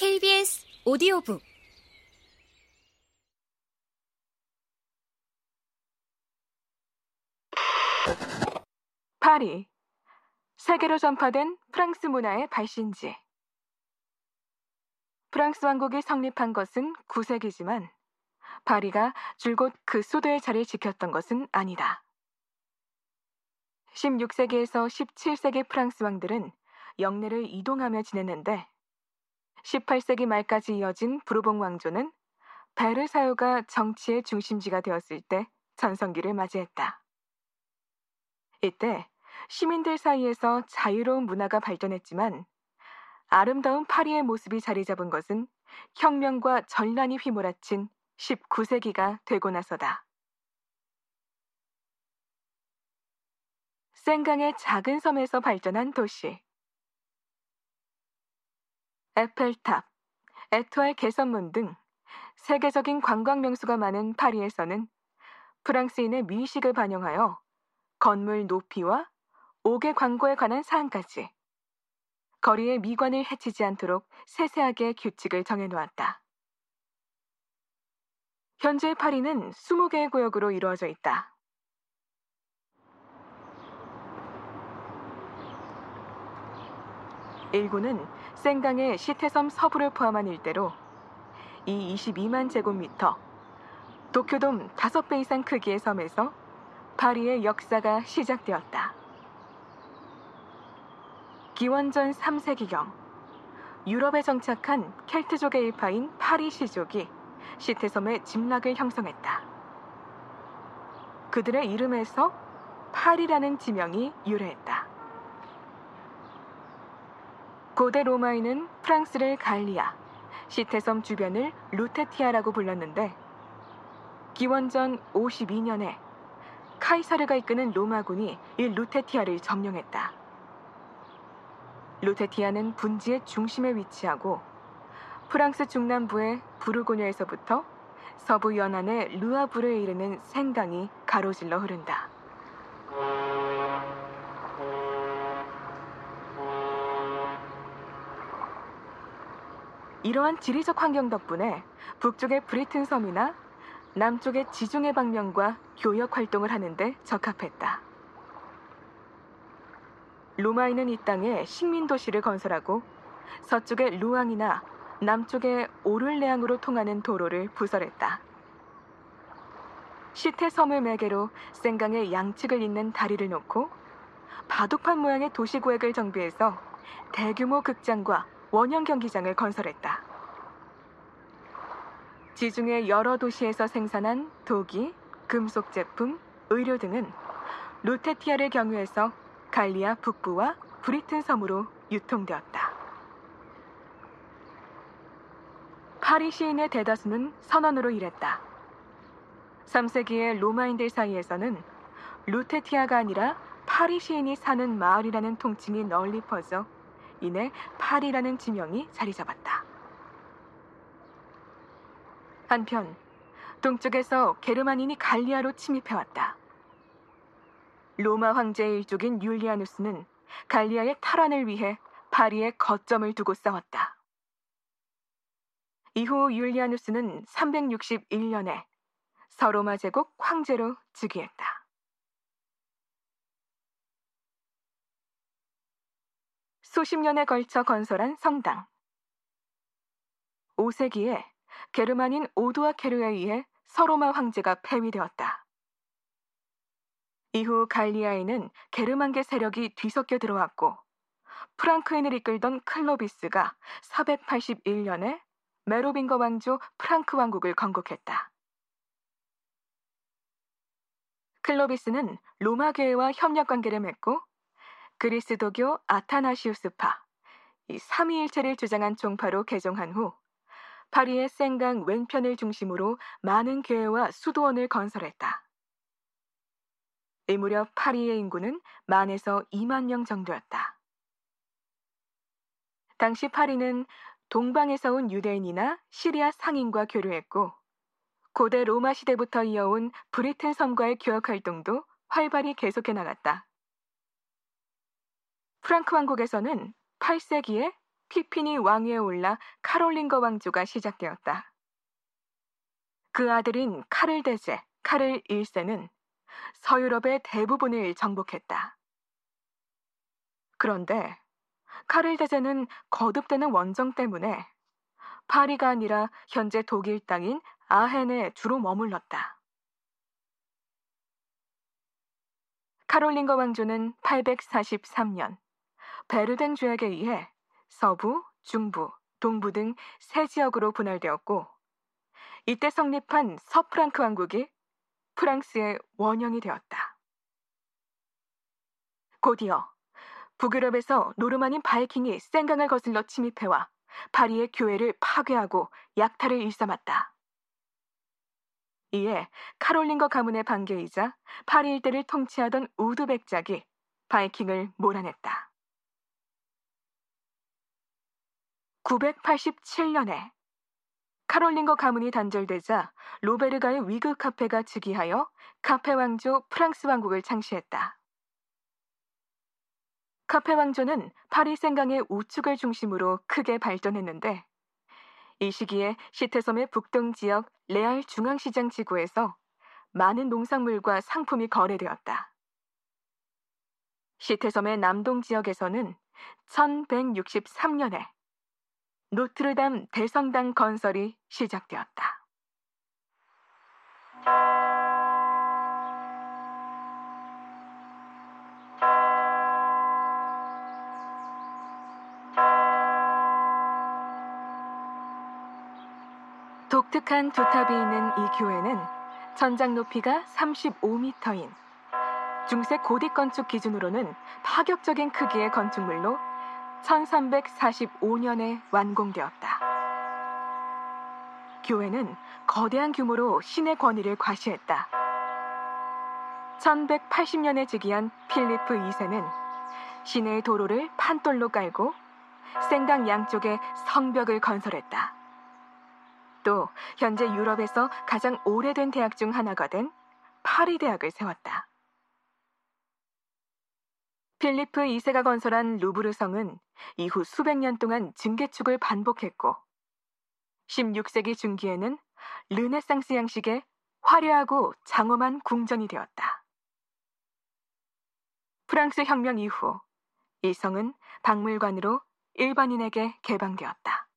KBS 오디오북. 파리. 세계로 전파된 프랑스 문화의 발신지. 프랑스 왕국이 성립한 것은 9세기지만 파리가 줄곧 그 수도의 자리를 지켰던 것은 아니다. 16세기에서 17세기 프랑스 왕들은 영내를 이동하며 지냈는데 18세기 말까지 이어진 부르봉 왕조는 베르사유가 정치의 중심지가 되었을 때 전성기를 맞이했다. 이때 시민들 사이에서 자유로운 문화가 발전했지만 아름다운 파리의 모습이 자리 잡은 것은 혁명과 전란이 휘몰아친 19세기가 되고 나서다. 생강의 작은 섬에서 발전한 도시. 에펠탑, 에투알 개선문 등 세계적인 관광 명소가 많은 파리에서는 프랑스인의 미식을 반영하여 건물 높이와 옥의 광고에 관한 사항까지 거리의 미관을 해치지 않도록 세세하게 규칙을 정해놓았다. 현재 파리는 20개의 구역으로 이루어져 있다. 일구는 생강의 시태섬 서부를 포함한 일대로 이 22만 제곱미터, 도쿄돔 5배 이상 크기의 섬에서 파리의 역사가 시작되었다. 기원전 3세기경 유럽에 정착한 켈트족의 일파인 파리시족이 시태섬의 집락을 형성했다. 그들의 이름에서 파리라는 지명이 유래했다. 고대 로마인은 프랑스를 갈리아, 시태섬 주변을 루테티아라고 불렀는데 기원전 52년에 카이사르가 이끄는 로마군이 이 루테티아를 점령했다. 루테티아는 분지의 중심에 위치하고 프랑스 중남부의 부르고뉴에서부터 서부 연안의 루아브르에 이르는 생강이 가로질러 흐른다. 이러한 지리적 환경 덕분에 북쪽의 브리튼 섬이나 남쪽의 지중해 방면과 교역 활동을 하는데 적합했다. 로마인은 이 땅에 식민 도시를 건설하고 서쪽의 루앙이나 남쪽의 오를레앙으로 통하는 도로를 부설했다. 시태 섬을 매개로 생강의 양측을 잇는 다리를 놓고 바둑판 모양의 도시 구획을 정비해서 대규모 극장과 원형 경기장을 건설했다. 지중해 여러 도시에서 생산한 도기, 금속 제품, 의료 등은 루테티아를 경유해서 갈리아 북부와 브리튼 섬으로 유통되었다. 파리 시인의 대다수는 선언으로 일했다. 3세기의 로마인들 사이에서는 루테티아가 아니라 파리 시인이 사는 마을이라는 통칭이 널리 퍼져 이내 파리라는 지명이 자리 잡았다. 한편 동쪽에서 게르만인이 갈리아로 침입해왔다. 로마 황제의 일족인 율리아누스는 갈리아의 탈환을 위해 파리에 거점을 두고 싸웠다. 이후 율리아누스는 361년에 서로마 제국 황제로 즉위했다. 수십 년에 걸쳐 건설한 성당. 5세기에 게르만인 오두아 케르에 의해 서로마 황제가 폐위되었다. 이후 갈리아에는 게르만계 세력이 뒤섞여 들어왔고 프랑크인을 이끌던 클로비스가 481년에 메로빙거 왕조 프랑크 왕국을 건국했다. 클로비스는 로마교회와 협력 관계를 맺고 그리스도교 아타나시우스파, 이 삼위일체를 주장한 종파로 개종한 후 파리의 생강 왼편을 중심으로 많은 교회와 수도원을 건설했다. 이 무렵 파리의 인구는 만에서 2만 명 정도였다. 당시 파리는 동방에서 온 유대인이나 시리아 상인과 교류했고 고대 로마 시대부터 이어온 브리튼 섬과의 교역 활동도 활발히 계속해 나갔다. 프랑크 왕국에서는 8세기에 피핀이 왕위에 올라 카롤린거 왕조가 시작되었다. 그 아들인 카를 대제, 카를 1세는 서유럽의 대부분을 정복했다. 그런데 카를 대제는 거듭되는 원정 때문에 파리가 아니라 현재 독일 땅인 아헨에 주로 머물렀다. 카롤린거 왕조는 843년 베르덴 주약에 의해 서부, 중부, 동부 등 세 지역으로 분할되었고 이때 성립한 서프랑크 왕국이 프랑스의 원형이 되었다. 곧이어 북유럽에서 노르만인 바이킹이 센강을 거슬러 침입해와 파리의 교회를 파괴하고 약탈을 일삼았다. 이에 카롤링거 가문의 방계이자 파리 일대를 통치하던 외드 백작이 바이킹을 몰아냈다. 987년에 카롤린거 가문이 단절되자 로베르가의 위그 카페가 즉위하여 카페 왕조 프랑스 왕국을 창시했다. 카페 왕조는 파리 생강의 우측을 중심으로 크게 발전했는데 이 시기에 시테섬의 북동 지역 레알 중앙시장 지구에서 많은 농산물과 상품이 거래되었다. 시테섬의 남동 지역에서는 1163년에 노트르담 대성당 건설이 시작되었다. 독특한 두 탑이 있는 이 교회는 전장 높이가 35m인 중세 고대 건축 기준으로는 파격적인 크기의 건축물로 1345년에 완공되었다. 교회는 거대한 규모로 신의 권위를 과시했다. 1180년에 즉위한 필리프 2세는 시내의 도로를 판돌로 깔고 생강 양쪽에 성벽을 건설했다. 또 현재 유럽에서 가장 오래된 대학 중 하나가 된 파리 대학을 세웠다. 필리프 2세가 건설한 루브르 성은 이후 수백 년 동안 증개축을 반복했고 16세기 중기에는 르네상스 양식의 화려하고 장엄한 궁전이 되었다. 프랑스 혁명 이후 이 성은 박물관으로 일반인에게 개방되었다.